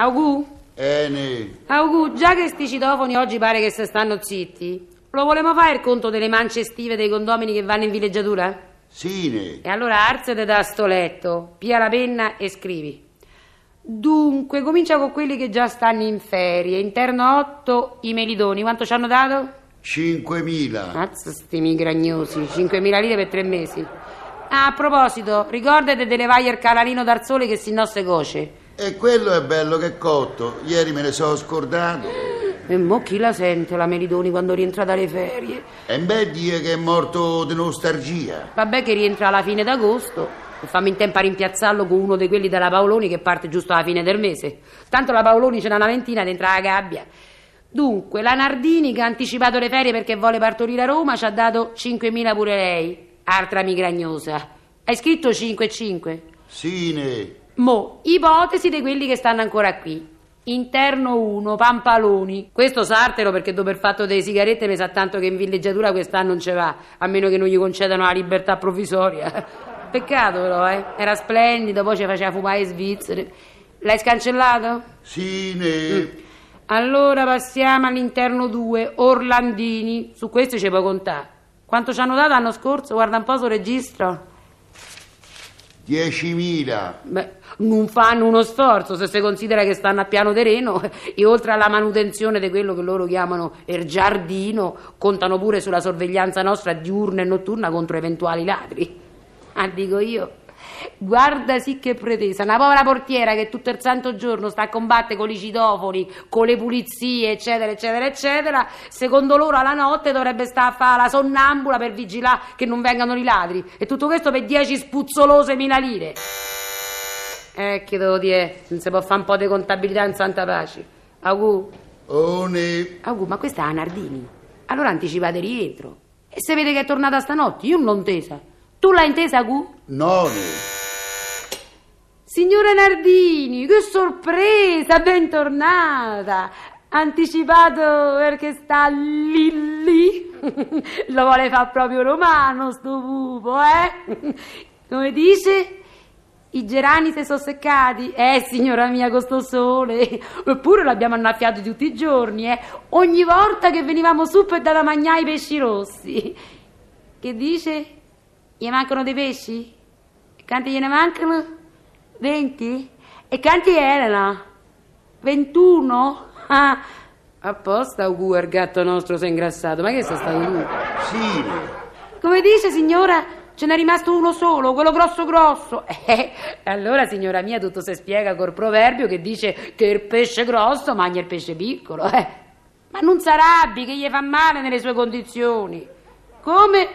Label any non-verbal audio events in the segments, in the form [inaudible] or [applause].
Augù? Ene, Augù, già che sti citofoni oggi pare che se stanno zitti, lo volemo fare il conto delle mance estive dei condomini che vanno in villeggiatura? sine, E allora arzete da sto letto, pia la penna e scrivi. Dunque, comincia con quelli che già stanno in ferie. Interno 8, i melidoni. Quanto ci hanno dato? 5.000. Mazza sti migragnosi, 5.000 lire per tre mesi. Ah, a proposito, ricordate delle Vaglier Calalino dal sole che si innosse coce. E quello è bello che è cotto. Ieri me ne sono scordato. E mo chi la sente la Melidoni quando rientra dalle ferie? E beh dire che è morto di nostalgia. Vabbè che rientra alla fine d'agosto e fammi in tempo a rimpiazzarlo con uno di quelli della Paoloni che parte giusto alla fine del mese. Tanto la Paoloni c'è una ventina dentro la gabbia. Dunque, la Nardini che ha anticipato le ferie perché vuole partorire a Roma ci ha dato 5.000 pure lei. Altra migragnosa. Hai scritto 5 e 5? Sine, Mo, ipotesi di quelli che stanno ancora qui. Interno 1, Pampaloni. Questo sartelo perché dopo il fatto delle sigarette mi sa tanto che in villeggiatura quest'anno non ce va, a meno che non gli concedano la libertà provvisoria. [laughs] Peccato però, eh. Era splendido, poi ci faceva fumare svizzere. L'hai scancellato? sine, Allora passiamo all'interno 2, Orlandini. Su questo ci puoi contare. Quanto ci hanno dato l'anno scorso? Guarda un po' sul registro. 10.000. Beh, non fanno uno sforzo se si considera che stanno a piano terreno [laughs] e oltre alla manutenzione di quello che loro chiamano il giardino, contano pure sulla sorveglianza nostra diurna e notturna contro eventuali ladri. Ah, dico io. Guarda sì che pretesa, una povera portiera che tutto il santo giorno sta a combattere con i citofoni, con le pulizie, eccetera, eccetera, eccetera. Secondo loro alla notte dovrebbe stare a fare la sonnambula per vigilare che non vengano i ladri. E tutto questo per 10 spuzzolose mila lire. Eh, che devo dire, non si può fare un po' di contabilità in santa pace. Augù, One, Augù, ma questa è la Nardini. Allora anticipate rientro. E se vede che è tornata stanotte, io non l'ho intesa. Tu l'hai intesa, Augù? nove, Signora Nardini, che sorpresa, bentornata. Anticipato perché sta lì lì. [laughs] Lo vuole fare proprio romano sto pupo, eh? Come dice? I gerani si sono seccati? Eh, signora mia, con sto sole. Eppure l'abbiamo annaffiato tutti i giorni, eh? Ogni volta che venivamo su per da mangiare i pesci rossi. Che dice? Gli mancano dei pesci? Quanti gliene mancano? 20? E quanti erano? 21? [laughs] Ah, apposta, Ugu, il gatto nostro si è ingrassato. Ma che sei stato tu? sine, Come dice, signora? Ce n'è rimasto uno solo, quello grosso grosso. [laughs] Eh, allora, signora mia, tutto si spiega col proverbio che dice che il pesce grosso mangia il pesce piccolo. Eh. Ma non s'arrabbi, che gli fa male nelle sue condizioni. Come?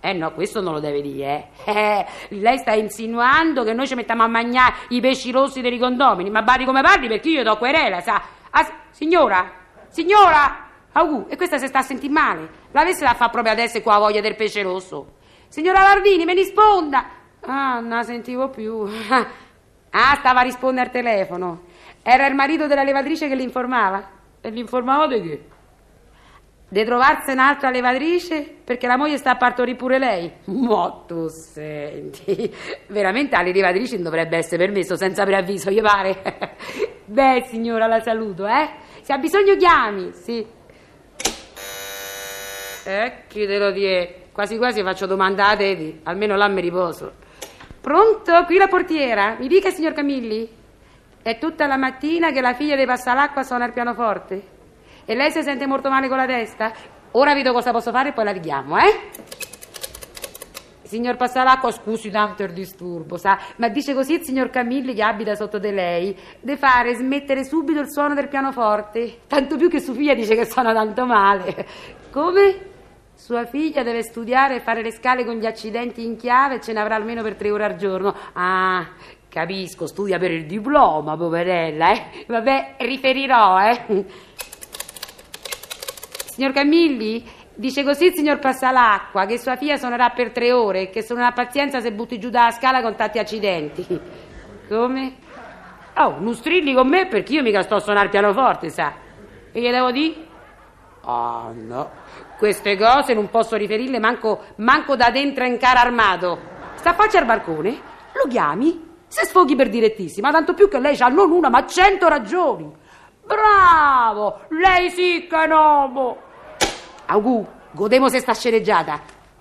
Eh no, questo non lo deve dire, eh. Eh, lei sta insinuando che noi ci mettiamo a mangiare i pesci rossi dei condomini, ma badi come parli perché io do querela, sa. Ah, signora, signora, Augù, e questa si sta a sentire male. L'avesse da fare proprio adesso qua voglia del pesce rosso. Signora Lardini, mi risponda. Ah, non la sentivo più. [laughs] Ah, stava a rispondere al telefono. Era il marito della levatrice che l'informava. E l'informava di che? Di trovarsi un'altra levatrice perché la moglie sta a partorire pure lei. Ma tu senti, veramente alle levatrici non dovrebbe essere permesso senza preavviso, gli pare? [laughs] Beh, signora, la saluto, eh? Se ha bisogno chiami, sì. Eh, chi te lo die? Quasi quasi faccio domanda a Devi, almeno là mi riposo. Pronto? Qui la portiera? Mi dica, signor Camilli? È tutta la mattina che la figlia dei Passalacqua suona il pianoforte? E lei si sente molto male con la testa? Ora vedo cosa posso fare e poi la richiamo, eh? Signor Passalacqua, scusi tanto il disturbo, sa, ma dice così il signor Camilli che abita sotto di lei, de fare smettere subito il suono del pianoforte, tanto più che sua figlia dice che suona tanto male. Come? Sua figlia deve studiare e fare le scale con gli accidenti in chiave e ce ne avrà almeno per tre ore al giorno. Ah, capisco, studia per il diploma, poverella, eh. Vabbè, riferirò, eh. Signor Camilli, dice così il signor Passalacqua che sua figlia suonerà per tre ore e che se non ha pazienza se butti giù dalla scala con tanti accidenti. Come? Oh, non strilli con me perché io mica sto a suonare pianoforte, sa. E gli devo dire? Ah, no. Queste cose non posso riferirle manco, manco da dentro in cara armato. Sta faccia al balcone, lo chiami, se sfoghi per direttissima, tanto più che lei ha non una ma cento ragioni. Bravo, lei sì che è un uomo. Augù, godemo se sta sceneggiata.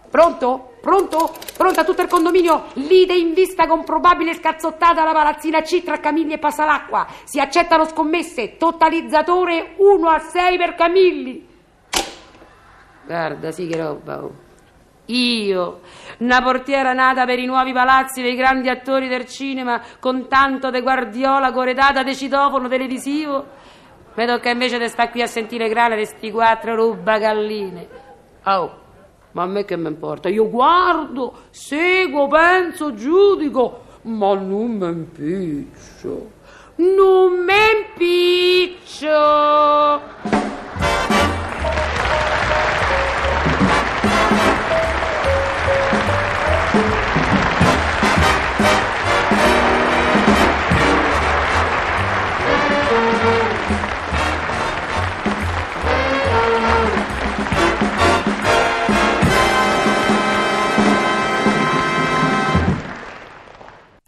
Pronto? Pronto? Pronta tutto il condominio? Lide in vista con probabile scazzottata alla palazzina C tra Camilli e Passalacqua. Si accettano scommesse. Totalizzatore 1 a 6 per Camilli. Guarda, sì che roba. oh. Io, una portiera nata per i nuovi palazzi dei grandi attori del cinema, con tanto de guardiola corredata de citofono televisivo, mi tocca invece di stare qui a sentire grane di sti quattro ruba galline. Oh, ma a me che mi importa? Io guardo, seguo, penso, giudico, ma non mi impiccio. Non mi impiccio.